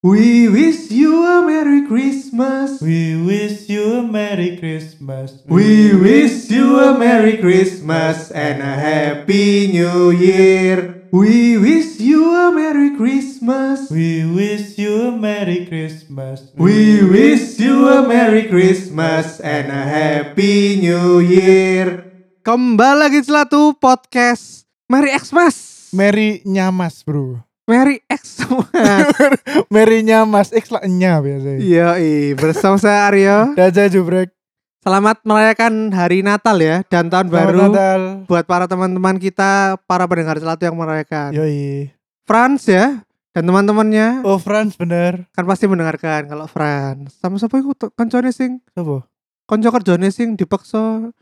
We wish you a Merry Christmas. We wish you a Merry Christmas. We wish you a Merry Christmas and a Happy New Year. We wish you a Merry Christmas. We wish you a Merry Christmas. We wish you a Merry Christmas and a Happy New Year. Kembali lagi celatu podcast Merry Xmas. Merry nyamas bro. Merry Xmas. Merry nyamas. X lah nya biasanya. Iya, bersama saya Aryo. Daja jubrek. Selamat merayakan hari Natal ya dan tahun Selamat baru Natal. buat para teman-teman kita, para pendengar celatu yang merayakan. Yoi. Franz ya dan teman-temannya Oh Franz bener. kan pasti mendengarkan kalau Franz. Sama siapa iku to- koncone sing Apa? konco kerjane sing dipaksa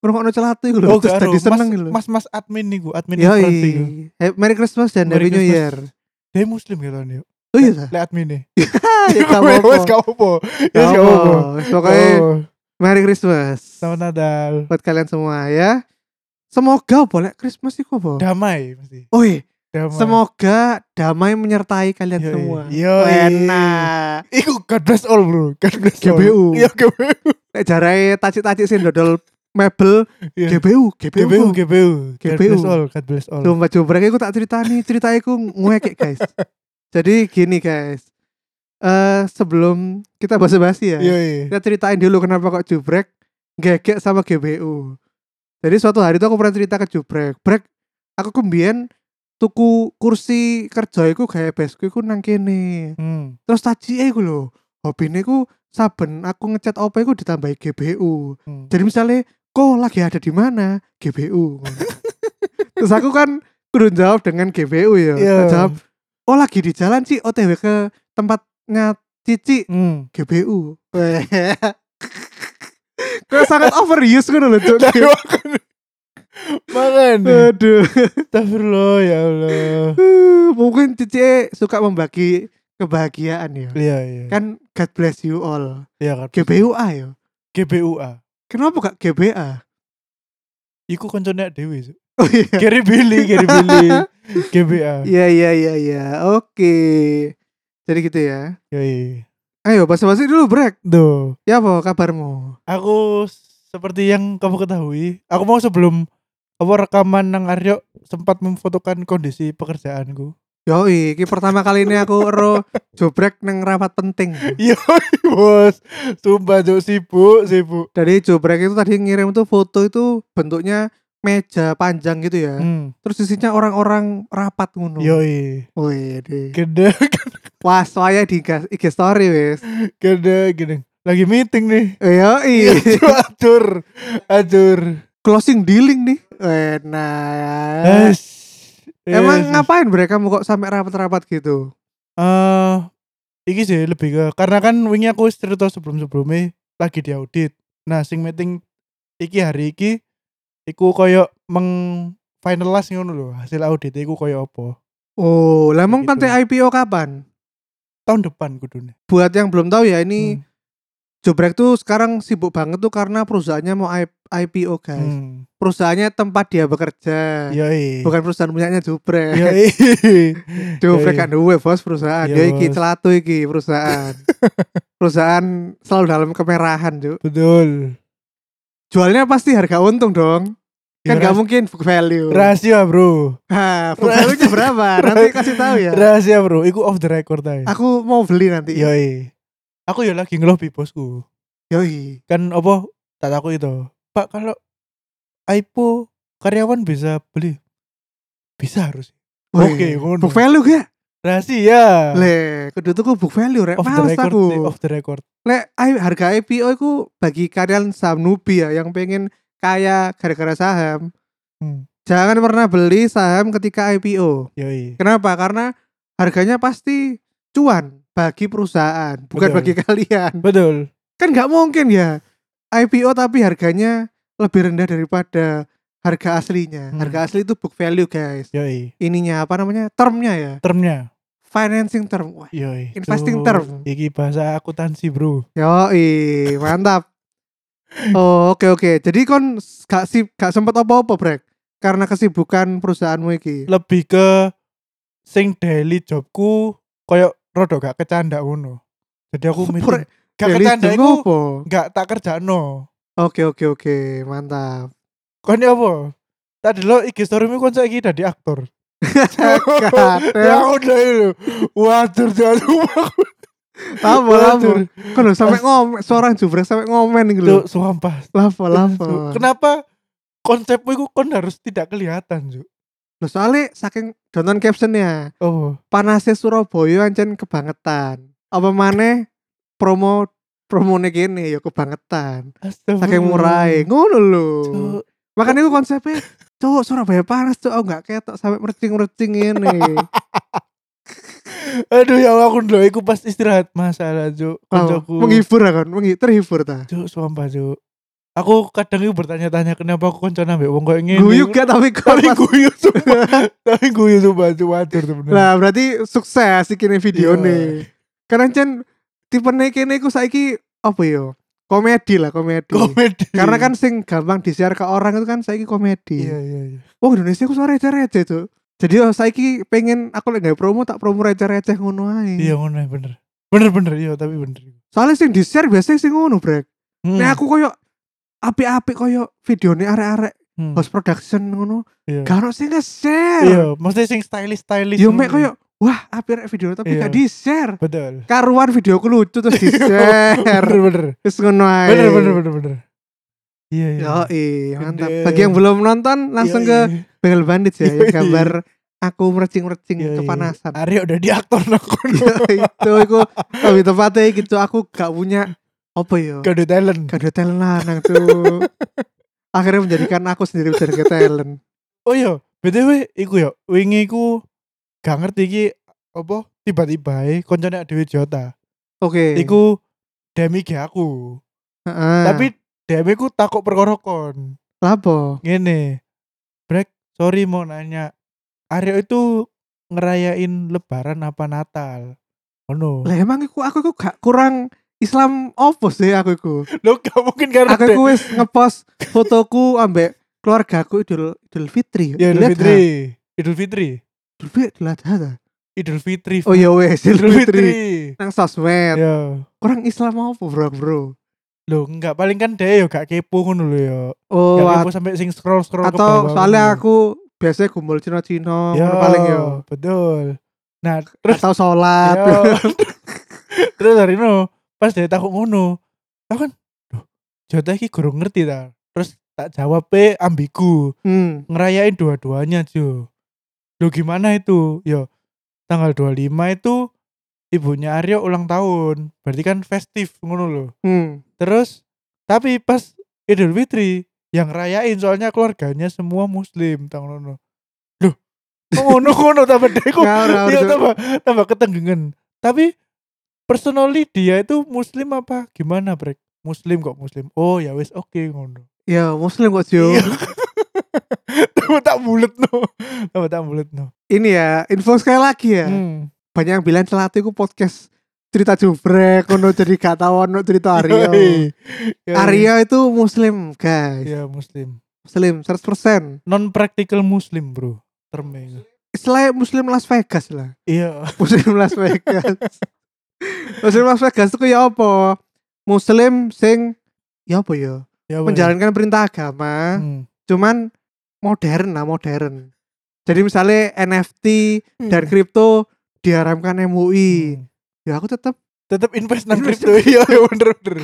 ngrungokno celatu lho Oh terus dadi seneng lho. mas mas admin nih gua admin. Hey, Merry Christmas dan Merry Happy New. Year. Dia muslim gitu nih. Oh iya ta? Le admin nih. Ya apa-apa. Wes gak apa. Wes gak apa. apa. Oh, Merry Christmas Selamat Natal. buat kalian semua ya. Semoga boleh Christmas iku apa? Damai mesti. Oh iya, Damai. semoga damai menyertai kalian Yoi. semua. Yoi. Enak. Iku God bless all bro. God bless all. GBU. Iya GBU. Nek jarai tacik-tacik sing dodol mebel Iya. GBU, GBU. GBU GBU. God GBU. bless all. God bless all. Domba jobrek iku tak ceritani, cerita iku nguekek guys. Jadi gini guys. Eh sebelum kita basa-basi ya. Iya iya. Kita ceritain dulu kenapa kok jubrek gegek sama GBU. Jadi suatu hari itu aku pernah cerita ke jubrek. Brek, aku kembien tuku kursi kerja iku kayak besku iku nang kene. Hmm. Terus taji iku lho. Hobine iku saben aku ngecat apa iku ditambahi GBU. hmm. Jadi misalnya kok lagi ada di mana GBU. Terus aku kan kudu jawab dengan GBU ya. Tak jawab, oh lagi di jalan sih OTW ke tempatnya Cici Hmm. GBU. Kok sangat overuse kan lho Cuk. Makan. Aduh. Astagfirullah ya Allah. Mungkin Cici suka membagi kebahagiaan ya. Iya iya. Kan God bless you all. Iya kan. GBUA ya. GBUA. Kenapa gak GBA? Iku koncone dewe. Su. Oh iya. Gary Billy, Gary Billy. GBA. Iya iya iya iya. Oke. Jadi gitu ya. Yoi. Ayo basa-basi dulu break. Duh. Ya apa kabarmu? Aku seperti yang kamu ketahui, aku mau sebelum apa rekaman nang Aryo sempat memfotokan kondisi pekerjaanku. Yoi, iki pertama kali ini aku ero jobrek neng rapat penting. Iya, bos. Sumpah Jok sibuk, sibuk. Dari jobrek itu tadi ngirim tuh foto itu bentuknya meja panjang gitu ya. Hmm. Terus isinya orang-orang rapat ngono. Yoi. Wih, deh. Gede, Wah, saya di IG story wes. gede, gede. Lagi meeting nih. Yoi. atur, atur. Closing dealing nih. Enak. Es. Emang es. ngapain mereka kamu kok sampai rapat-rapat gitu? Eh, iki sih lebih ke karena kan wingi aku cerita sebelum-sebelumnya lagi di audit. Nah, sing meeting iki hari iki iku koyo meng finalize ngono lho hasil audit iku koyo apa. Oh, lah emang Gitu. IPO kapan? Tahun depan kudune. Buat yang belum tahu ya ini Hmm. Jobrek tuh sekarang sibuk banget tuh karena perusahaannya mau I- IPO guys. Hmm. Perusahaannya tempat dia bekerja. Yoi. Bukan perusahaan punyanya Jobrek. Yoi. Yoi. kan duwe bos perusahaan. Ya iki celatu iki perusahaan. perusahaan selalu dalam kemerahan, Cuk. Betul. Jualnya pasti harga untung dong. Kan Ya, gak mungkin book value. Rahasia, Bro. Hah, book value-nya berapa? Nanti kasih tahu ya. Rahasia, Bro. Iku off the record aja. Aku mau beli nanti. Yoi. Aku ya lagi ngelobi bosku. Yoi. kan apa tak aku itu pak kalau IPO karyawan bisa beli bisa harus Oke, ngono. Book value gak? rahasia Le, kudu tuku book value rek. Males record aku. off the record Lek I- harga IPO itu bagi kalian saham newbie ya yang pengen kaya gara-gara saham. Hmm. Jangan pernah beli saham ketika IPO. yoi Kenapa? Karena harganya pasti cuan bagi perusahaan, bukan Betul. bagi kalian. betul Kan nggak mungkin ya IPO tapi harganya lebih rendah daripada harga aslinya. Hmm. Harga asli itu book value, guys. yoi Ininya apa namanya? Termnya ya. termnya Financing term. Wah, yoi Investing Tuh, term. iki bahasa akuntansi bro Yoi, mantap. Oh, oke oke. Jadi kon gak sih gak sempet apa-apa, Brek. Karena kesibukan perusahaanmu iki. lebih ke sing daily jobku koyo rada gak kecanda ngono. Jadi aku Rek? Gak listen, iku apa? gak tak kerjano. Oke oke oke, mantap. Kon apa? Tadi lo IG storymu kon saiki dadi aktor. Ya udah itu. Waduh jatuh Lapa lapa. Kan lho sampai ngomong seorang jubrek sampai ngomen gitu. Cuk, sumpah. Lapa. Cuk, Kenapa konsepmu itu kon harus tidak kelihatan, Cuk? Lho soalnya saking nonton captionnya Oh, panasnya Surabaya ancen kebangetan. Apa maneh promo promone kene ya kebangetan. Saking murahe. Ngono lho. Cuk, Makanya itu konsepnya Cuk, Surabaya panas tuh, oh nggak ketok sampai mercing-mercing ini. Aduh ya Allah, aku dulu iku pas istirahat masalah, Cuk. Oh, Koncoku. menghibur kan, menghi terhibur ta. Cuk, sumpah, Cuk. Aku kadang itu bertanya-tanya kenapa aku konco ambek wong koyo ngene. Guyu gak tapi Tapi kok. guyu sumpah. Tapi guyu sumpah, Cuk. Wajar sebenarnya. Lah berarti sukses sih kini video Iya. nih. Karena Cen tipe kene iku saiki apa yo? Komedi lah komedi. komedi. Karena kan sing gampang di-share ke orang itu kan saiki komedi. iya iya iya. Oh Indonesia ku suara receh-receh tuh. Jadi oh saiki pengen aku lagi promo tak promo receh-receh ngono ae. Iya ngono bener. Bener bener iya tapi bener. Soalnya sing di-share biasanya sing ngono, Brek. Hmm. Nek aku koyo apik-apik koyo videone arek-arek Hmm. post production ngono. Iya. Gak ono sing nge-share. Iya, maksudnya sing stylish stylish. Yo mek koyo wah rek video tapi Iya. gak di-share. betul. Karuan videoku lucu terus di-share. bener bener. Ngono ae. Bener bener bener bener. Iya iya. Yo, mantap. Gede. Bagi yang belum nonton langsung ke Yoi. Bagel Bandit ya, yang Yoi. gambar aku mercing-mercing Yoi. kepanasan. Arya udah di aktor aku. Itu itu lebih tepatnya gitu aku gak punya apa ya Gak ada talent. gak ada talent lanang tuh akhirnya menjadikan aku sendiri menjadi talent Oh iya, BTW iku ya, wingi iku gak ngerti iki apa tiba-tiba ae koncone Dewi Jota. oke Iku DM IG aku. Heeh. Tapi DM ku takut perkara kon. lapo Ngene. Brek, sorry mau nanya. Aryo itu ngerayain lebaran apa Natal? Ono. lah emang aku aku iku gak kurang Islam opo sih aku iku Lo gak mungkin karena aku iku wis ngepost fotoku ambek keluargaku Idul Idul Fitri Ya Idul. Fitri. Idul Fitri. Idul Fitri Idul Fitri. oh iya wes Idul Idul Fitri Fitri. nang sosmed Ya. kurang Islam apa bro bro Loh, enggak paling kan dia yo gak kepo ngono lho yo. oh Gak kepo sampai sing scroll-scroll ke atau bawah soalnya aku biasanya kumpul Yo, ngono paling yo betul. Nah, terus atau sholat yo. terus hari no pas dia takut ngono. Aku kan, loh, Jota iki gurung ngerti ta. Terus tak jawab pe ambigu, hmm. ngerayain dua-duanya, Jo. Lo gimana itu? Yo, tanggal 25 itu ibunya Aryo ulang tahun. Berarti kan festif ngono loh. Hmm. Terus tapi pas Idul Fitri yang rayain soalnya keluarganya semua muslim tang ngono. Loh. Ngono ngono tambah ora, Iya tambah tambah ketenggengan. Tapi personally dia itu muslim apa gimana, Brek? Muslim kok muslim. Oh ya wis oke ngono. ya muslim kok Jo Tambah tak bulet no. Tambah tak bulet no. ini ya info sekali lagi ya Hmm. banyak yang bilang celatu itu podcast cerita jubrek kono jadi gak tau ono cerita Aryo. Aryo itu muslim guys Iya muslim. muslim 100% Non practical muslim, Bro. Termeng. selain muslim Las Vegas lah Iya. muslim Las Vegas muslim Las Vegas itu kayak apa muslim sing ya apa ya Ya, menjalankan perintah agama Hmm. cuman modern lah modern. Jadi misalnya NFT dan Hmm. kripto diharamkan MUI Hmm. ya aku tetap tetap invest nang kripto. iya iya, bener bener.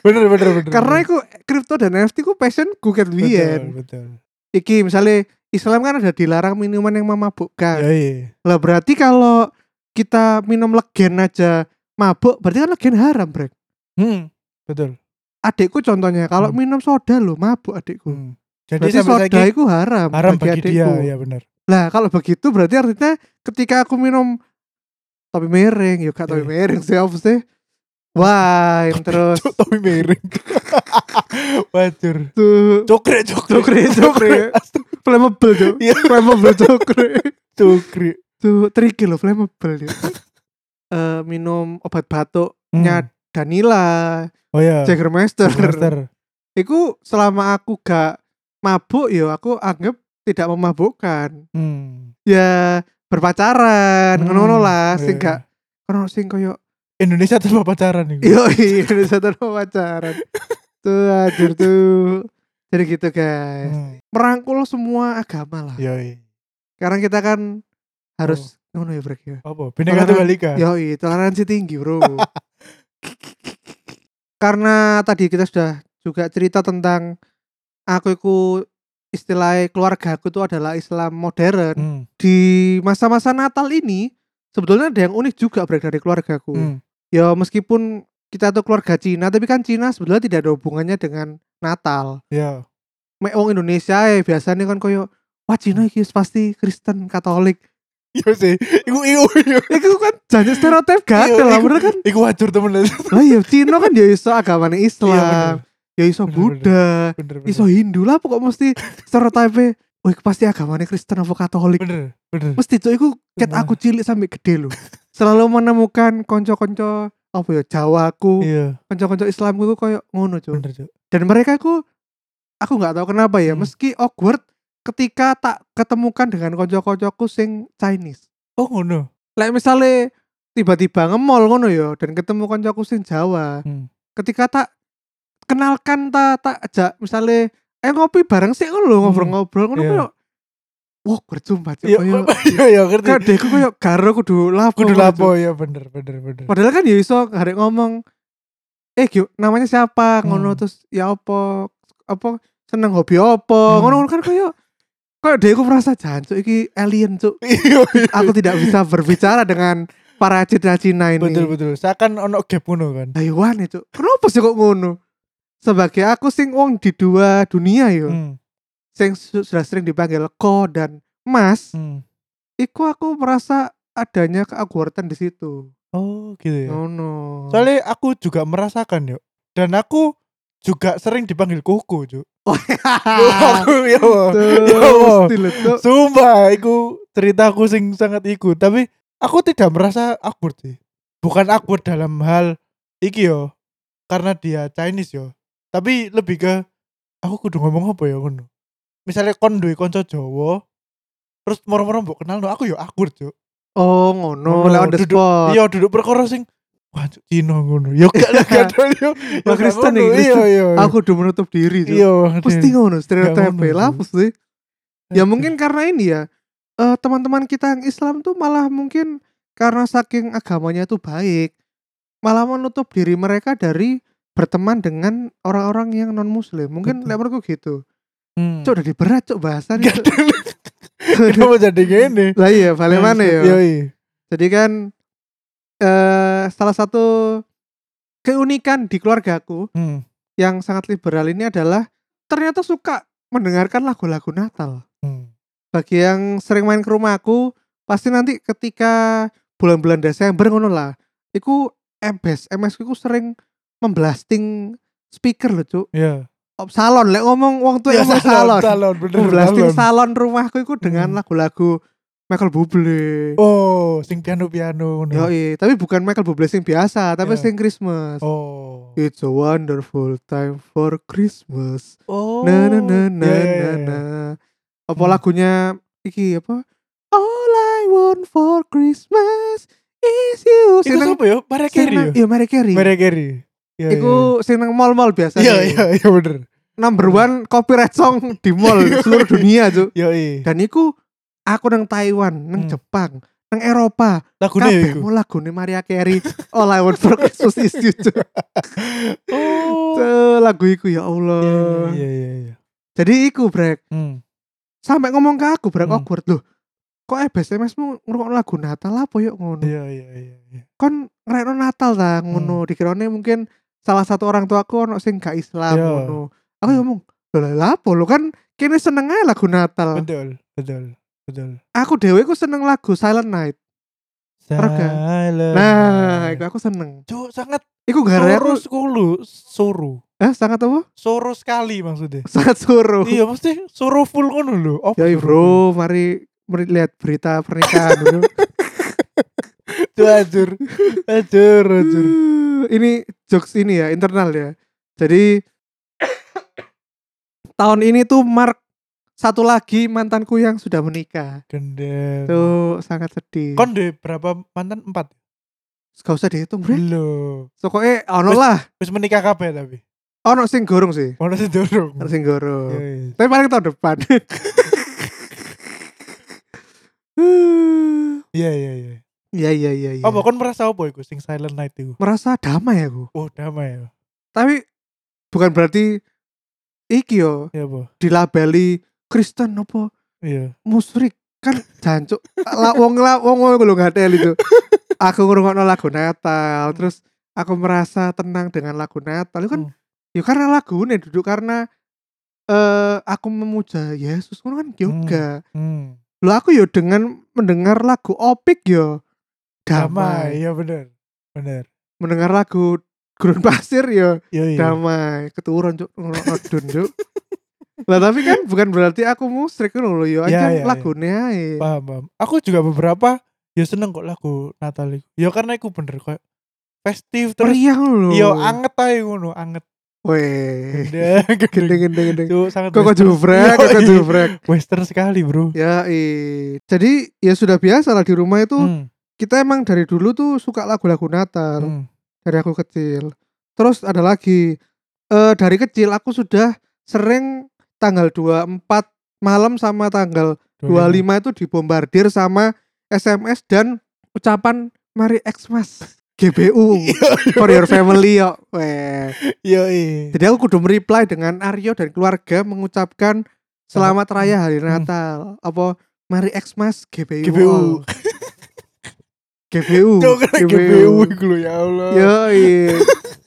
Bener bener bener karena aku kripto dan NFT ku passion ku betul biyen betul. Iki misalnya Islam kan ada dilarang minuman yang memabukkan. Ya iya. Lah berarti kalau kita minum legen aja mabuk berarti kan legen haram brek. Hmm betul. Adikku contohnya kalau Hmm. minum soda lo mabuk adikku. Hmm. Jadi berarti soda saiki itu haram, haram bagi dia adikku. ya benar Lah kalau begitu berarti artinya ketika aku minum topi miring, yuk gak topi Iya. miring sih apa sih? Wine terus. Cuk, tapi miring. Wajar tuh. Cokre cokre cokre cokre flammable tuh Iya. flammable cokre cokre tuh tricky loh flammable dia. Eh minum obat batuknya Danila, oh ya Jägermeister. Master Iku selama aku gak mabuk yo aku anggap tidak memabukkan. hmm. Ya berpacaran, Hmm, ngono lah iya, sing iya. gak ono sing koyo Indonesia tanpa pacaran iku. yo Indonesia tanpa pacaran. tuh anjir tuh. Jadi gitu guys. Hmm. Merangkul semua agama lah. Yoi. Sekarang kita kan harus ngono ya Brek ya. Apa? Bineka Tunggal Ika. Yoi, toleransi tinggi, Bro. Karena tadi kita sudah juga cerita tentang aku itu istilah keluarga aku itu adalah Islam modern. Hmm. Di masa-masa Natal ini sebetulnya ada yang unik juga Brek dari keluargaku. Hmm. Ya meskipun kita tuh keluarga Cina, tapi kan Cina sebetulnya tidak ada hubungannya dengan Natal. Ya. Mek wong Indonesia ya biasanya kan koyo wah Cina iki pasti Kristen Katolik. Iya sih. Iku iku iku. Itu kan jangan stereotip gatel Iya, lah iku- bener kan. Iku wajur temen Lah iya Cina kan ya iso agamanya Islam, ya iso Bener, Buddha, bener bener. iso Hindu lah kok mesti stereotipe Wih pasti agamanya Kristen apa Katolik bener bener. Mesti tuh iku ket aku cilik sampai gede loh Selalu menemukan konco-konco apa ya Jawaku, Iya, konco-konco Islamku tuh koyo ngono cuy. Dan mereka ku aku nggak tahu kenapa ya, Hmm. meski awkward ketika tak ketemukan dengan konco-koncoku sing Chinese. Oh ngono. Like misalnya tiba-tiba nge-mall ngono ya dan ketemu koncoku sing Jawa. Hmm. Ketika tak kenalkan tak tak ajak misalnya eh ngopi bareng sih ngono lho Hmm. ngobrol-ngobrol ngono Iya. koyo wah berjumpa Iya, koyo iya iya ngerti. kan deku koyo garo kudu lapo Kudu ngono, lapo ya bener bener bener. padahal kan ya iso harek ngomong eh Gyo, namanya siapa ngono Hmm. terus ya apa apa seneng hobi apa Hmm. ngono kan koyo koyo deku merasa jancuk iki alien cuk Iya iya. aku tidak bisa berbicara dengan para Cina-Cina ini Betul betul. Seakan ono gap ngono kan. Taiwan itu kenapa sih kok ngono sebagai aku sing wong di dua dunia yo Hmm. sing su- sudah sering dipanggil ko dan mas Hmm. iku aku merasa adanya keawkwardan di situ Oh gitu ya. oh no Soalnya aku juga merasakan yuk. Dan aku juga sering dipanggil koko, Cuk. oh, aku ya. Ya. Sumpah, iku ceritaku sing sangat iku, tapi aku tidak merasa awkward sih. Bukan awkward dalam hal iki yo. Karena dia Chinese yo. Tapi lebih ke aku kudu ngomong apa ya ngono. Misalnya kon duwe kanca Jawa, terus moro-moro mbok kenal no, aku yo awkward, Cuk. oh ngono the duduk- spot Iya, duduk perkara sing wah Cuk, Cina ngono. Yo gak lah kadang yo. yo Wah, gak Kristen ngono. nih, Iya, Kristen. iya. iya. aku udah menutup diri Cuk. Iya, pasti ngono stereotipe ngono, lah pasti ya mungkin karena ini ya eh, teman-teman kita yang Islam tuh malah mungkin karena saking agamanya tuh baik malah menutup diri mereka dari berteman dengan orang-orang yang non muslim mungkin lek menurutku gitu Hmm. cok udah diberat cok bahasan Kenapa jadi gini? lah iya balik mana ya iya. jadi kan eh salah satu keunikan di keluargaku Hmm. yang sangat liberal ini adalah ternyata suka mendengarkan lagu-lagu Natal Hmm. bagi yang sering main ke rumahku pasti nanti ketika bulan-bulan Desember ngono lah iku MS MS ku sering memblasting speaker loh cuk Iya. Op, salon lek ngomong wong tuh Ya, ngomong salon, salon bener memblasting salon. salon rumahku iku dengan Hmm. lagu-lagu Michael Bublé Oh, sing piano-piano ngono. Yoi, tapi bukan Michael Bublé sing biasa tapi Iya. sing Christmas Oh. It's a wonderful time for Christmas Oh. na na na na iya, na na apa Hmm. lagunya iki apa All I want for Christmas is you Seneng- siapa ya? Mariah Carey ya? iya Mary Carey Mariah Carey. Iya, iku sing nang mall-mall biasa Iya, iya, iya bener. number one copyright song di mall seluruh dunia tuh Yo, iya. dan iku aku nang Taiwan nang Hmm. Jepang nang Eropa Lagune kabeh iku. mau lagune Mariah Carey All I want for Christmas is you Cuk. Oh. Tuh, lagu iku ya Allah Iya, iya, iya. jadi iku brek Hmm. sampai ngomong ke aku brek Hmm. awkward loh kok eh SMS mu ngrungokno lagu Natal apa yuk ngono Iya, iya, iya, iya. kon ngerekno Natal ta ngono dikirone mungkin salah satu orang tua aku ono sing gak Islam Iya. ngono aku ngomong lah apa lo kan kene seneng ae lagu Natal Betul, betul, betul. aku dewe ku seneng lagu Silent Night. Silent. nah iku aku seneng Cuk, sangat iku gara aku sekulu, soro. eh sangat apa Soro sekali maksudnya. sangat suruh iya, mesti soro full ngono lho. Full? bro mari mari lihat berita pernikahan dulu Tuh ajur. Ajur, ajur. ini jokes ini ya internal ya jadi tahun ini tuh mark satu lagi mantanku yang sudah menikah Gendeng. tuh sangat sedih Kon de berapa mantan? Empat. gak usah dihitung bre Lho. pokoknya ono lah Wis menikah kabeh tapi. ono sing gorong sih Ono sing durung. ono sing gorong Iya, iya. tapi paling tahun depan Iya iya iya. Iya iya iya iya Apa kon merasa apa iku sing silent night iku? merasa damai aku Oh, damai ya. tapi bukan berarti iki yo Iya, apa? dilabeli Kristen apa Iya. musyrik kan jancuk lah wong lah wong wong lho ngatel itu aku ngrungokno lagu Natal terus aku merasa tenang dengan lagu Natal itu kan Hmm. ya karena lagu ini duduk karena eh aku memuja Yesus kan yoga Hmm. lo aku yo dengan mendengar lagu opik yo Damai, damai iya bener. Bener. mendengar lagu gurun pasir yo Iya iya. damai keturun cuk ngrungokno dun cuk lah tapi kan bukan berarti aku musrik lho yo Iya, aja iya, lagune ae Paham, paham. Aku juga beberapa ya seneng kok lagu Natal. Ya karena iku bener kayak festif terus meriah ngono lho Iya anget ae ngono, anget. Weh, Gendeng, gendeng. gede. Itu sangat Kok kok jubrek, kok Yoi. jubrek. Western sekali, Bro. Ya, i. Jadi ya sudah biasa lah di rumah itu Hmm, kita emang dari dulu tuh suka lagu-lagu Natal hmm. dari aku kecil. Terus ada lagi eh dari kecil aku sudah sering tanggal 24 malam sama tanggal 25 itu dibombardir sama SMS dan ucapan Merry Xmas GBU for your family yo. Weh. Iya, iya. Jadi aku kudu mereply dengan Aryo dan keluarga mengucapkan selamat raya hari Hmm. Natal. Apa Merry Xmas GBU. GBU. GBU. GBU iku lho, ya Allah. Yo, iya.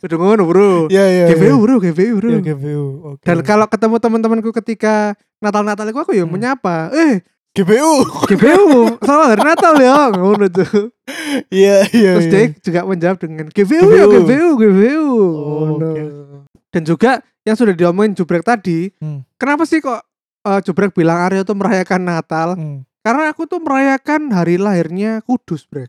Udah ngono, Bro. Iya, iya. GBU, iya. Bro, GBU, Bro. Iya, GBU. Oke. Dan kalau ketemu teman-temanku ketika Natal-Natal itu aku ya Hmm. menyapa, "Eh, GBU. GBU, selamat hari Natal ya." Ngono tuh. Iya, iya. Terus iya. dia juga menjawab dengan GBU ya, GBU. GBU. Oh, oke. Dan juga yang sudah diomongin Jubrek tadi, Hmm. kenapa sih kok eh, Jubrek bilang Aryo tuh merayakan Natal? Hmm. Karena aku tuh merayakan hari lahirnya Kudus, Brek.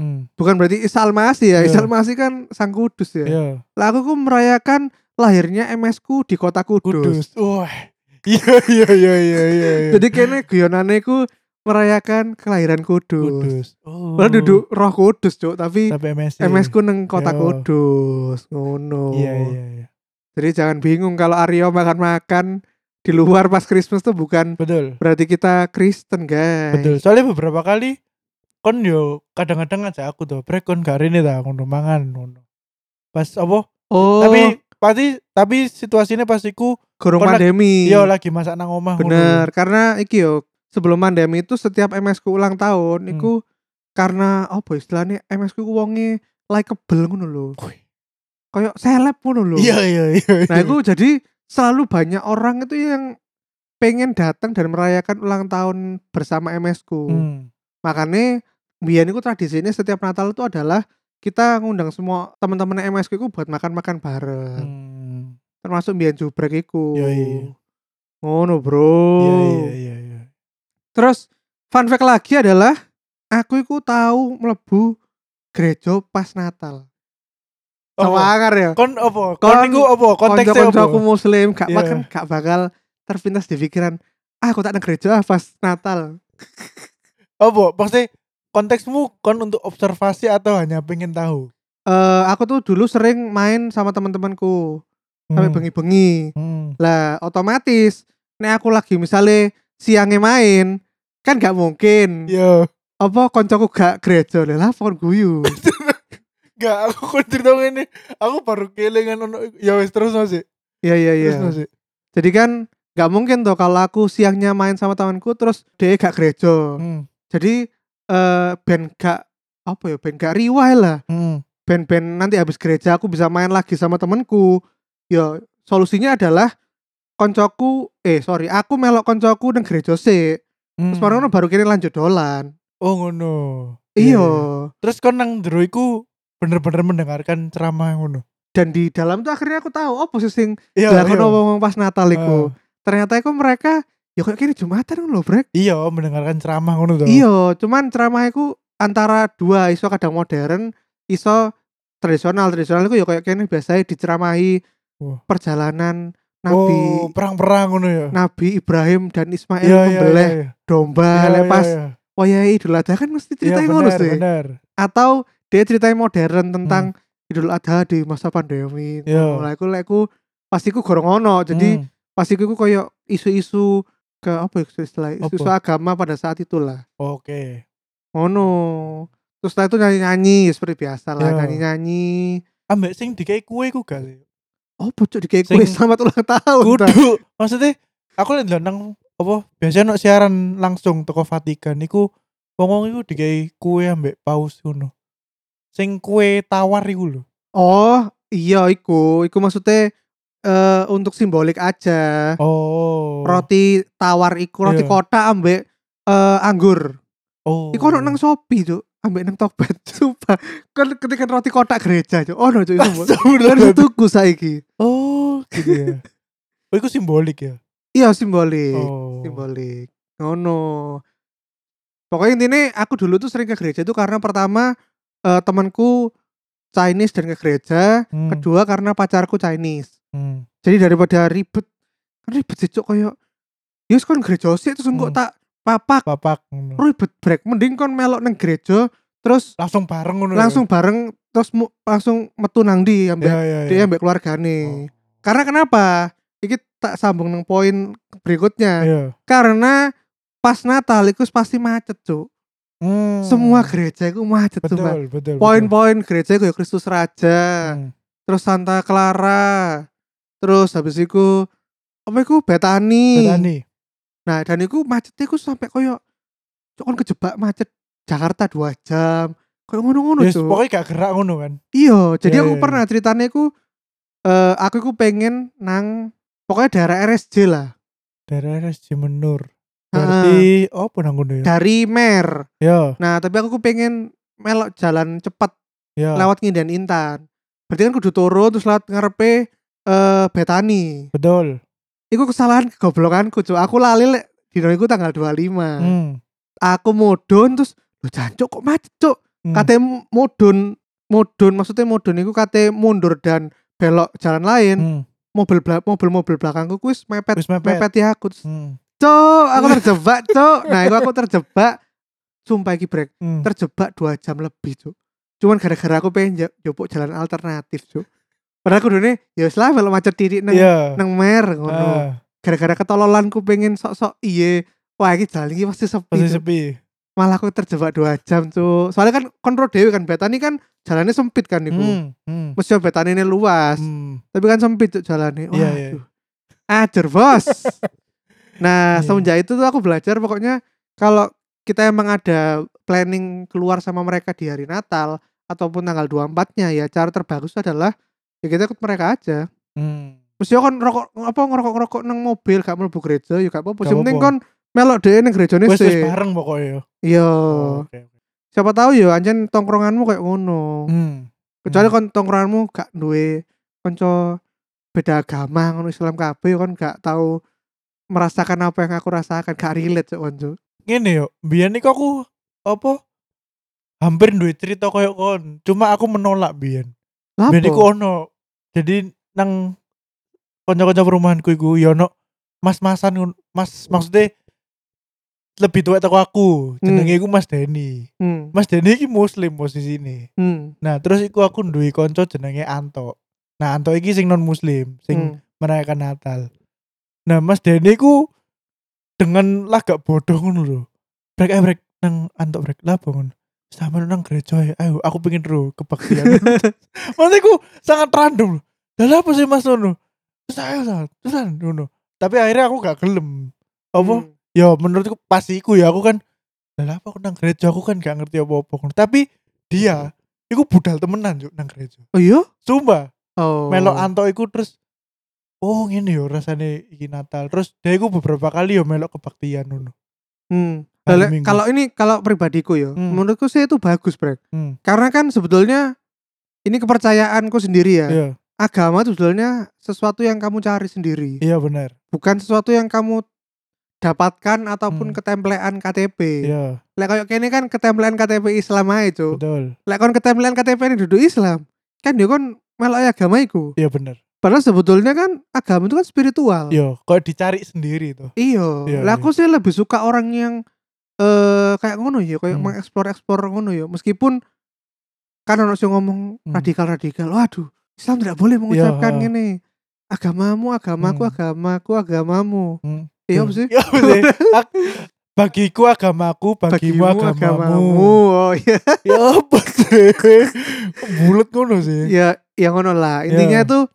Hmm. Bukan berarti Isa Almasih ya. Iya. Isa Almasih kan sang Kudus ya. Iya. Lah aku tuh merayakan lahirnya MS ku di kota Kudus. Kudus. Wah. Iya, iya, iya, iya, iya. iya. Jadi kene guyonane ku merayakan kelahiran Kudus. Kudus. Oh. Padahal duduk roh Kudus, Cuk, tapi tapi MS. MS ku neng kota Iya. Kudus. Ngono. Iya, iya, iya. Jadi jangan bingung kalau Aryo makan-makan di luar pas Christmas tuh bukan Betul. berarti kita Kristen, guys. Betul. Soalnya beberapa kali kon yo kadang-kadang aja aku tuh brek kon gak rene ta ngono mangan ngono. Pas apa? Oh, Tapi pasti tapi situasinya pas iku gorong kon lagi- pandemi. yo lagi masak nang omah ngono. Bener, karena iki yo sebelum pandemi itu setiap MS ku ulang tahun Hmm. iku karena apa istilahnya MS ku wonge likeable ngono lho. Kayak seleb ngono lho. Iya, iya, iya. Nah, iya. itu jadi selalu banyak orang itu yang pengen datang dan merayakan ulang tahun bersama MS ku. Hmm. Makanya biyen iku tradisinya setiap Natal itu adalah kita ngundang semua teman-teman MS ku iku buat makan-makan bareng. Hmm. Termasuk biyen jubrek iku. Yoi. Ngono, Bro. Iya, iya, iya, iya. Terus fun fact lagi adalah aku iku tahu mlebu gereja pas Natal. Apa? Semangar ya. Kon apa? Kon niku apa? Konteksnya apa? Konco-koncoku muslim gak Iya. makan gak bakal terpintas di pikiran ah aku tak nang gereja pas Natal. Apa? Maksudnya konteksmu kon untuk observasi atau hanya pengen tahu? Eh aku tuh dulu sering main sama teman-temanku sampai Hmm. bengi-bengi. Hmm. Lah otomatis nek aku lagi misalnya siangnya main kan gak mungkin Yo. apa koncoku gak gereja lah kon guyu Gak, aku kon cerita ini. Aku baru kelingan ono ya wis terus masih. iya iya iya Terus masih. jadi kan gak mungkin tuh kalau aku siangnya main sama temanku terus dia gak gereja Hmm. jadi eh ben gak apa ya ben gak riwah lah Hmm. ben nanti habis gereja aku bisa main lagi sama temanku ya solusinya adalah koncoku eh sorry aku melok koncoku nang gereja sih Hmm. terus baru baru kini lanjut dolan Oh ngono. iya Terus kon nang jero iku bener-bener mendengarkan ceramah ngono. dan di dalam tuh akhirnya aku tahu oh posisi Iya. lah kono ngomong pas Natal iku Ah. ternyata iku mereka ya kayak gini jumatan loh brek Iya, mendengarkan ceramah ngono tuh. iya cuman ceramah iku antara dua iso kadang modern iso tradisional tradisional iku ya kayak gini biasanya diceramahi Wah. perjalanan Oh, Nabi perang-perang ngono ya. Nabi Ibrahim dan Ismail Iya, iya, membeleh iya, iya. domba Iya, iya, lepas iya. wayai Idul Adha kan mesti Iya, ceritanya ngono sih bener. atau dia ceritanya modern tentang Idul Adha di masa pandemi. Hmm. Iya. Iku lek iku pasti ku gorong ono. Jadi Hmm. pasti ku koyo isu-isu ke apa ya istilah isu-isu agama pada saat itulah. Oke. Ngono. Terus setelah itu nyanyi-nyanyi ya seperti biasa lah Iya. nyanyi-nyanyi. Ambek sing dikai kue ku gak sih? Oh, bocok di kue selamat ulang tahun. ta. Kudu. Maksudnya aku lihat nang apa biasanya no siaran langsung teko Vatikan iku wong-wong iku dikai kue ambek paus ngono. Sing kue tawar iku lho. Oh, iya iku. Iku maksudnya eh untuk simbolik aja. Oh. Roti tawar iku, roti Iya. kotak ambek eh anggur. Oh. Iku ono nang Shopee, Cuk. Ambek nang Tokped. Sumpah. Kan ketika roti kotak gereja, Cuk. Ono, Cuk. itu. Kan tuku saiki. Oh, gitu ya. Oh, iku simbolik ya. Iya, simbolik. Oh. Simbolik. Ngono. Pokoknya intinya aku dulu tuh sering ke gereja itu karena pertama eh, temanku Chinese dan ke gereja, Hmm. kedua karena pacarku Chinese. Hmm. Jadi daripada ribet, kan ribet sih cok kayak Yus kan gereja sih terus Hmm. tak papak Papak ngono. ribet break mending kon melok nang gereja terus Langsung bareng ngono. ya? langsung bareng terus mu, langsung metu nang di ambek ya ya. dia ya. ambek keluargane. Oh. Karena kenapa? Iki tak sambung nang poin berikutnya. Iya. Karena pas Natal itu pasti macet, Cuk. Hmm. Semua gereja itu macet, betul. Poin-poin gereja itu ya Kristus Raja, Hmm. terus Santa Clara, terus habis itu apa itu Betani. Betani. Nah, dan itu macetnya itu sampai koyo kon kejebak macet Jakarta dua jam. Koyo ngono-ngono, Yes, pokoknya gak gerak ngono kan. Iya, jadi Iya, aku iya, pernah ceritanya aku eh aku itu pengen nang pokoknya daerah RSJ lah. Daerah RSJ Menur. Berarti oh apa nang ngono ya? Dari Mer. Ya, Nah, tapi aku ku pengen melok jalan cepat ya. lewat Ngindan Intan. Berarti kan kudu turun terus lewat ngarepe eh Betani. Betul. Iku kesalahan kegoblokanku, Cuk. Aku lali lek dino iku tanggal 25. Hmm. Aku mudun terus lho jancuk kok macet, Cuk. Hmm. Kate mudun mudun maksudnya mudun iku kate mundur dan belok jalan lain. Hmm. Mobil bela- mobil-mobil belakangku kuis mepet Wis mepet. mepet ya aku. Hmm. Cuk, aku terjebak, Cuk. Nah, iku aku terjebak. Sumpah iki brek. Hmm. terjebak dua jam lebih cuk cuman gara-gara aku pengen jopok jalan alternatif cuk padahal aku dulu ya wis lah kalau macet titik nang Iya. nang mer ngono Ah, gara-gara ketololanku pengen sok-sok iye wah ini jalan ini pasti sepi pasti sepi. malah aku terjebak dua jam cuk soalnya kan kontrol dewi kan betani kan jalannya sempit kan iku Hmm. Hmm. mesti betani ini luas Hmm. tapi kan sempit cuk jalannya Iya, iya. waduh ajar bos nah Iya. semenjak itu tuh aku belajar pokoknya kalau kita emang ada planning keluar sama mereka di hari Natal ataupun tanggal 24-nya ya cara terbagus adalah ya kita ikut mereka aja Hmm. mesti kan rokok apa ngerokok-ngerokok nang mobil gak mlebu gereja ya gak apa-apa penting kon melok dhewe ning gerejane Wes wes sih bareng pokoknya ya. iya Oh, oke. siapa tahu ya anjen tongkronganmu kayak ngono Hmm. kecuali Hmm. kon tongkronganmu gak duwe kanca beda agama ngono Islam kabeh kon gak tahu merasakan apa yang aku rasakan gak relate cok konco Ngene yo, biyen iku aku apa hampir duwe cerita koyo kon. Cuma aku menolak biyen. Biyen iku ono. Jadi nang kanca-kanca perumahanku iku ya ono mas-masan mas maksudnya lebih tua teko aku. Jenenge iku Mas Deni. Hmm. Mas Deni iki muslim posisine. Hmm. Nah, terus iku aku duwe kanca jenenge Anto. Nah, Anto iki sing non muslim, sing Hmm. merayakan Natal. Nah, Mas Deni ku dengan lagak bodoh ngono lho. Brek brek nang Anto brek lah bangun. Sama nang gereja ya. Ayo aku pengen ro kebaktian. Maksudku sangat random. Lah apa sih Mas ngono? Terus ayo terus. Tapi akhirnya aku gak gelem. Apa? Hmm. Ya menurutku pasti iku ya aku kan lah apa aku nang gereja aku kan gak ngerti apa-apa. Tapi dia iku budal temenan juk nang gereja. Oh iya? Sumpah Oh. melok anto iku terus oh ngene yo rasane iki Natal terus dia iku beberapa kali yo melok kebaktian ngono Hmm. Kalau ini kalau pribadiku ya, Hmm. menurutku sih itu bagus, Brek. hmm. Karena kan sebetulnya ini kepercayaanku sendiri ya. iya Agama itu sebetulnya sesuatu yang kamu cari sendiri, iya benar bukan sesuatu yang kamu dapatkan ataupun Hmm. ketemplean KTP. iya Lek kayak kene kan ketemplean KTP Islam aja, Cuk. betul Lek kon ketemplean KTP ini duduk Islam, kan dia kon melok agama iku. iya benar Padahal sebetulnya kan agama itu kan spiritual. iya kok dicari sendiri tuh Iya, Iya, lah aku sih lebih suka orang yang eh kayak ngono ya, kayak Hmm. mengeksplor-eksplor ngono ya. Meskipun kan ono sing ngomong Hmm. radikal-radikal. Waduh, Islam tidak boleh mengucapkan ha. ini. Agamamu, agamaku, Hmm. agamaku, agamamu. Hmm. Iya apa sih? Ya apa sih? Bagiku agamaku, bagimu, agamamu. Oh iya. ya apa sih? Bulet ngono sih. ya yang ngono lah. Intinya Ya. tuh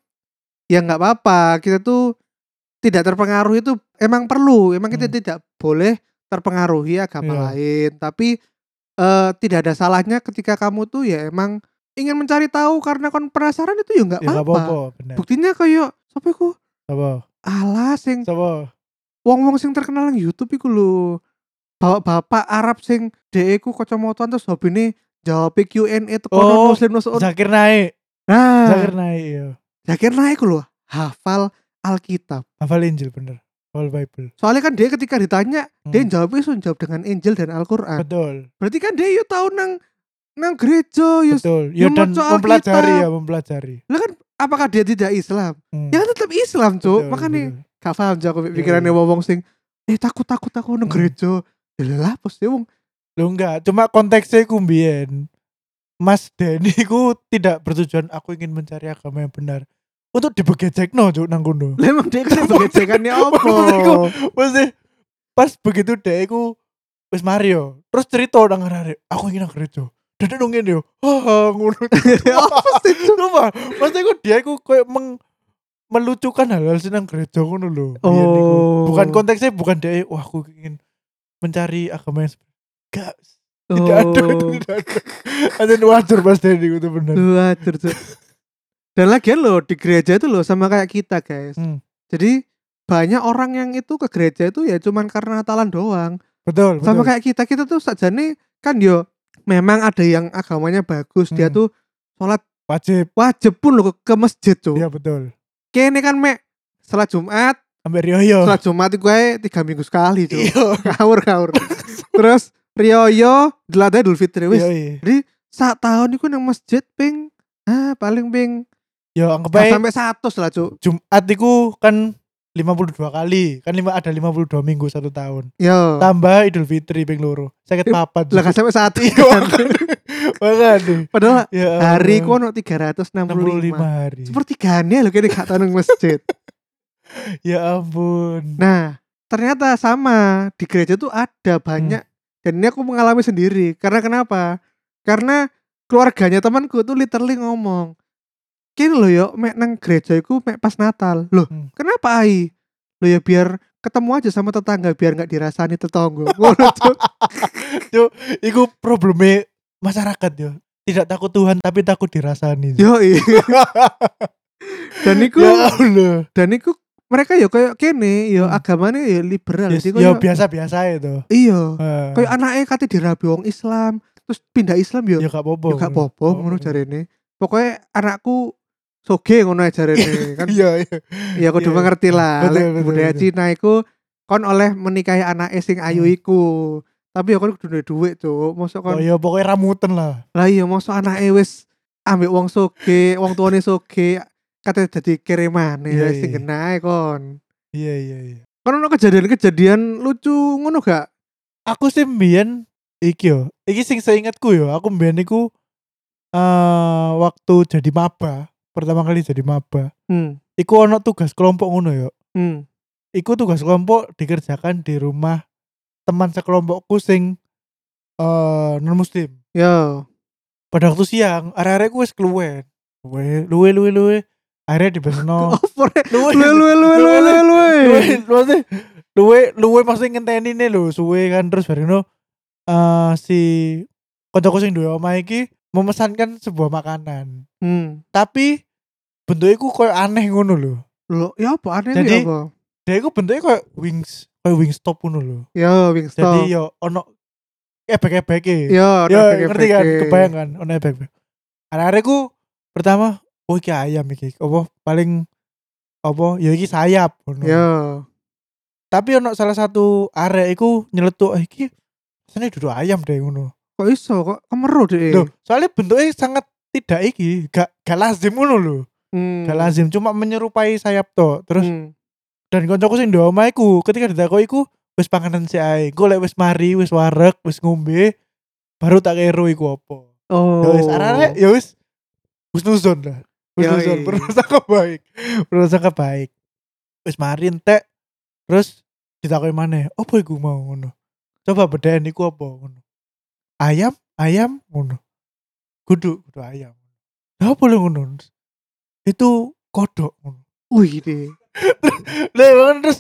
ya nggak apa-apa. Kita tuh tidak terpengaruh itu emang perlu. Emang kita Hmm. tidak boleh terpengaruhi agama Iya. lain. Tapi eh, tidak ada salahnya ketika kamu tuh ya emang ingin mencari tahu karena kon penasaran itu ya nggak Ya apa-apa. Buktinya kayak siapa iku? Apa? Alah sing Coba. wong-wong sing terkenal nang YouTube iku lho. Bapak-bapak Arab sing dhek iku kacamataan terus hobine jawab Q&A teko Oh, muslim muslim. Zakir naik. Nah, Zakir naik ya. Zakir naik lho hafal Alkitab. Hafal Injil bener. Hafal Bible. Soalnya kan dia ketika ditanya, dia Hmm. jawabnya langsung jawab dengan Injil dan Al-Qur'an. Betul. Berarti kan dia yo tahu nang nang gereja yo. Betul. ya Ya dan mempelajari Alkitab. ya, mempelajari. Lah kan apakah dia tidak Islam? Hmm. Ya kan tetap Islam, Cuk. Makanya gak paham Cuk Iya, pikirannya iya. wong sing eh takut takut aku nang Hmm. gereja. Ya lah pasti wong Lo enggak, cuma konteksnya ku mbien. Mas Denny ku tidak bertujuan aku ingin mencari agama yang benar. Untuk dibegecekno cuk nang kono. Lah emang begejekannya apa? Maksudku, Maksudnya pas begitu deh aku wis Mario, terus cerita nang arek, aku ingin nang gereja. Dan dia nungguin yo, ah ngono. Apa sih, Cuk? Coba, maksudnya ku dia ku kayak meng melucukan hal-hal sih nang gereja ngono lho. Iku. Oh. Bukan konteksnya bukan dia, wah aku ingin mencari agama yang. Enggak, tidak ada itu Oh. tidak ada ada wajar mas Denny itu benar Waduh, Cuk. Dan lagian loh di gereja itu loh sama kayak kita guys. Hmm. Jadi banyak orang yang itu ke gereja itu ya cuman karena Natalan doang. betul Sama betul kayak kita kita tuh sajane kan yo memang ada yang agamanya bagus dia Hmm. tuh sholat wajib wajib pun loh ke, ke masjid tuh. iya betul Kene kan mek setelah Jumat, sampai Rioyo setelah Jumat itu gue tiga minggu sekali tuh. iya Kaur kaur. Terus Rioyo dilatih Idul Fitri wis. iya iya Jadi saat tahun itu nang masjid ping ah paling ping yo anggap aja sampai satu lah cuk. Jumat itu kan 52 kali kan lima ada 52 minggu satu tahun Yo. tambah Idul Fitri ping loro sakit papat Lah sampai satu iya kan. makanya Padahal ya hari ku ono 365. 65 hari Sepertiganya loh kene gak tau nang masjid. ya ampun Nah, ternyata sama di gereja tuh ada banyak dan ini aku mengalami sendiri. Karena kenapa? Karena keluarganya temanku tuh literally ngomong, "Kini loh yo mek nang gereja iku mek pas Natal." Loh, Hmm. kenapa ai? Loh ya biar ketemu aja sama tetangga biar nggak dirasani tetangga. Ngono tuh. Iku problemnya masyarakat yo. Tidak takut Tuhan tapi takut dirasani. Yo Dan iku ya Allah. dan iku mereka yo kayak kene yo Hmm. agamanya yo liberal. Yes, Jadi ya kayak- biasa-biasa itu. Iya. Eh, Kayak anaknya kate dirabi wong Islam, terus pindah Islam yo ya gak apa-apa. yo gak apa-apa ngono jarene. Pokoknya anakku soge ngono jarene kan. Iya, iya. ya kudu iya. mengerti lah. Betul, betul, budaya betul. Cina iku kon oleh menikahi anake sing ayu Hmm. iku. Tapi ya kon kudu duwe duit, Cuk. Mosok Oh kon ya pokoknya ramutan lah. lah iya mosok anake wis ambek wong soge, wong tuane soge kate dadi kirimane Iya, wis sing iya. genae kon. Iya iya iya. Kon ono kejadian-kejadian lucu ngono gak? Aku sih mbiyen iki yo. Iki sing seingatku yo, aku mbiyen iku eh waktu jadi maba, pertama kali jadi maba. Hmm. Iku ono tugas kelompok ngono yo. Hmm. Iku tugas kelompok dikerjakan di rumah teman sekelompokku sing eh non muslim. Yo. Pada waktu siang, arek-arekku wis keluwen. Luwe, luwe, luwe, luwe. Akhirnya dibesno. Over. Luwe, Luwe luwe luwe luwe luwe luwe. luwe, luwe, maksudnya ngenteni nih lho, suwe kan terus bareng eh si koncoku sing duwe omah iki memesankan sebuah makanan. Hmm. Tapi bentuknya ku koyo aneh ngono lho. Loh, ya apa aneh Jadi, Jadi, apa? Dia iku bentuknya koyo wings, koyo wingstop ngono lho. Yo, Wingstop. Jadi yo ono ebek-ebeke. yo, Yo, ngerti kan? Kebayang kan? Ono ebek-ebek. Arek-arekku pertama, oh iki ayam iki. Apa paling apa? Ya iki sayap ngono. Yo. Tapi ono salah satu arek iku nyeletuk eh, iki rasanya duduk ayam deh ngono. Kok iso kok kemeru deh. Loh, soalnya bentuknya sangat tidak iki, gak gak lazim ngono lho. Hmm. Gak lazim, cuma menyerupai sayap to. Terus Hmm. dan koncoku sing ndok omah iku ketika ditakoki iku wis panganan si ae. Engko lek wis mari, wis wareg, wis ngombe, baru tak kero iku apa. Oh. Ya wis arek ya wis husnuzon lah. Husnuzon Yoi. berprasangka baik. Berprasangka baik. Wis mari entek terus ditakoki maneh, "Apa iku mau ngono?" Coba bedani iku apa ngono. Ayam, ayam ngono. Kudu, kudu ayam. Apa lho ngono? Itu kodok. Wih deh. Kan terus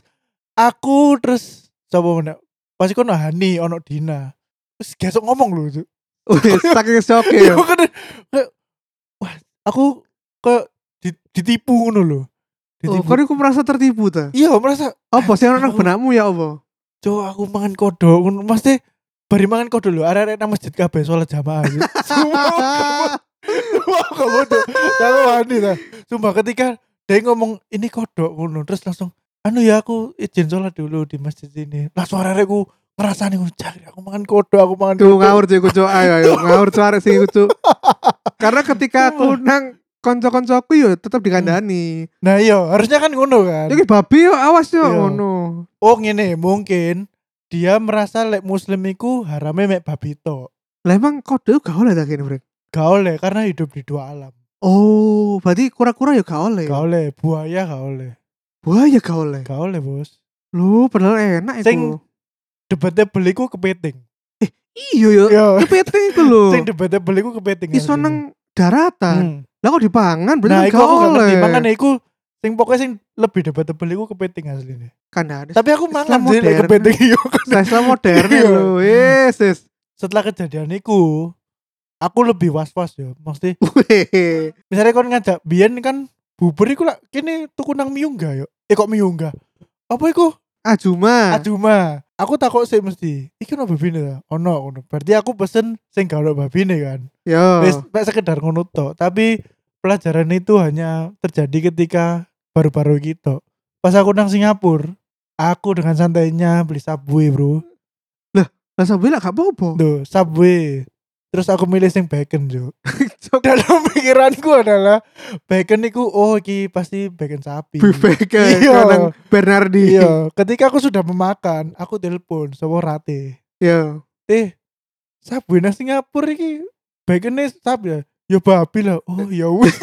aku terus sapa meneh? Pas iku ono Hani, ono Dina. Terus gesok ngomong. Cuk. Wih, saking shock ya. wah aku kayak di- ditipu ngono loh. Oh, Ditipu. kok aku merasa tertipu ta? Iya merasa Apa sih orang aku- benakmu ya apa? cowok aku mangan kodok mesti bari mangan kodok lho arek-arek nang masjid kabeh sholat jamaah gitu. Wah, kamu tuh aku wani ta. Sumpah ketika dia ngomong ini kodok ngono terus langsung anu ya aku izin sholat dulu di masjid ini. Langsung arek-arekku ngerasani ngono cari aku mangan kodok, aku mangan Tuh kodok. ngawur cuy kucu ayo ayo ngawur arek sing kucu. Karena ketika aku nang konco-koncoku yo tetep dikandani. Nah iya, harusnya kan ngono kan. Iki babi yo awas yo Iya. ngono. Oh ngene, mungkin dia merasa lek muslim iku harame mek babi tok. Lah emang kode gak oleh tak kene, Brek? Gak oleh karena hidup di dua alam. Oh, berarti kura-kura ya gak oleh. Gak oleh, buaya gak oleh. Buaya gak oleh. Gak oleh, Bos. Lu padahal enak itu. Sing debatable iku kepiting. Iya yo. Yo. Kepiting itu lho. Sing debatable iku kepiting. Iso nang daratan. Hmm. Lah kok dipangan berarti Nah, kan iku gak aku gak ngerti. Makanya iku sing pokoknya sing lebih debatable iku kepiting aslinya. kan ada. Tapi aku mangan Islam sih modern. kepiting iyo kan. Saya modern Iya. lho. Yes, yes. Setelah kejadian iku, aku lebih was-was ya. Mesti misalnya kon ngajak biyen kan bubur iku lah kene tuku nang Miyungga yo. Eh kok Miyungga? Apa iku? Ajuma. Ajuma. Aku takut sih mesti. Iki ono babine ta? Ono ngono. Berarti aku pesen sing gak ono babine kan. Yo. Wis sekedar ngono tok. Tapi pelajaran itu hanya terjadi ketika baru-baru gitu. Pas aku nang Singapura, aku dengan santainya beli Subway, Bro. Lah sampe lah gak apa-apa. Tuh, Subway. Terus aku milih sing bacon, Jo. Dalam pikiranku adalah bacon itu oh iki pasti bacon sapi. Beef bacon. Iya. Kadang Bernardi. Iya, ketika aku sudah memakan, aku telepon sama Rate. Iya. Eh, Subway nang Singapura iki baconnya sapi ya. Ya babi lah. Oh ya wis.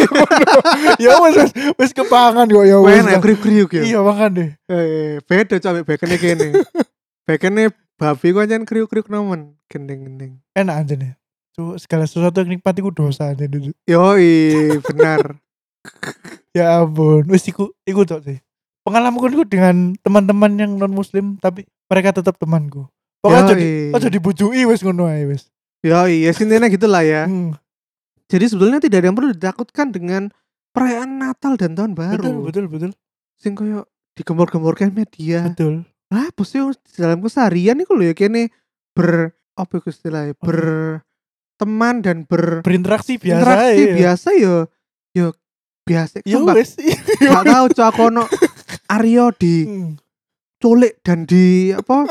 ya wis wis kepangan kok ya wis. Lah. kriuk-kriuk ya. Iya makan deh. Eh, beda coba baconnya kene. baconnya babi kok aja kriuk-kriuk nemen. Gendeng-gendeng. Enak aja nih. Tuh, segala sesuatu yang nikmati ku dosa aja dulu. Yoi, benar. Ya ampun, wis iku iku tok sih. Pengalamanku dengan teman-teman yang non muslim tapi mereka tetap temanku. Pokoknya jadi aja dibujui wis ngono ae wis. Yoi, ya intinya gitu lah ya. Hmm, Jadi sebetulnya tidak ada yang perlu ditakutkan dengan perayaan Natal dan Tahun betul Baru. betul betul Sing koyo digembor-gemborkan media. betul. Lah, apa sih dalam keseharian iku lho ya kene ber apa iku istilahnya? Berteman dan ber Berinteraksi biasa interaksi ya. biasa yo yo biasa Ya wis. gak tahu cok aku ono Aryo di Hmm. culik dan di apa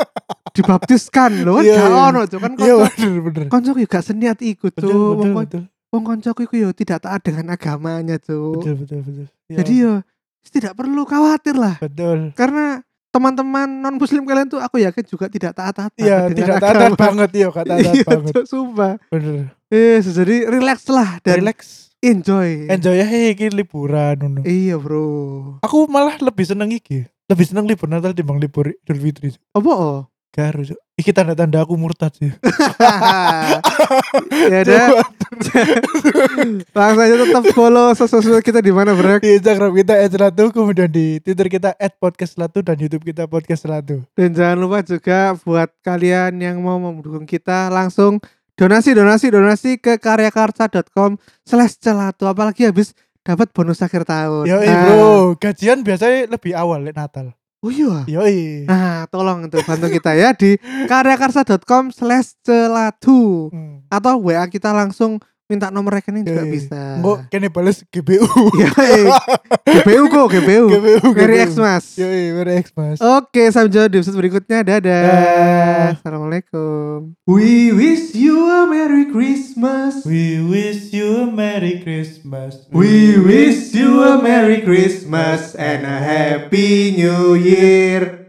dibaptiskan loh kan Iya, gak iya. ono cok kan Iya bener bener. gak seniat iku Betul cok betul wong wong koncoku iku yo tidak taat dengan agamanya cok Betul betul betul. Ya, jadi yo tidak perlu khawatir lah betul. karena teman-teman non muslim kalian tuh aku yakin juga tidak taat-taat Iya dengan tidak agama. taat banget iya taat iya banget. cok sumpah Bener. eh jadi relax lah dan Relax. enjoy Enjoy ya hey, iki liburan ngono. iya bro Aku malah lebih seneng iki. Lebih seneng libur Natal timbang libur Idul Fitri. apa oh Garu. Iki tanda-tanda aku murtad sih. ya udah langsung aja tetap follow sosok kita di mana bro Di Instagram kita @selatu, kemudian di Twitter kita @podcastselatu dan YouTube kita podcast selatu. dan jangan lupa juga buat kalian yang mau mendukung kita langsung donasi donasi donasi ke karyakarsa.com slash celatu apalagi habis dapat bonus akhir tahun Yo Nah, bro, gajian biasanya lebih awal lek Natal. Oh iya Yo nah tolong untuk bantu kita ya di karyakarsa.com slash celatu Hmm. atau WA kita langsung minta nomor rekening juga Yoi. bisa Enggak kene bales GBU. ya eh, GPU kok GPU GBU. Merry Xmas Yo Merry Xmas. Oke, sampai jumpa di episode berikutnya. Dadah. Dah. Assalamualaikum. We wish you a Merry Christmas. We wish you a Merry Christmas. We wish you a Merry Christmas and a Happy New Year.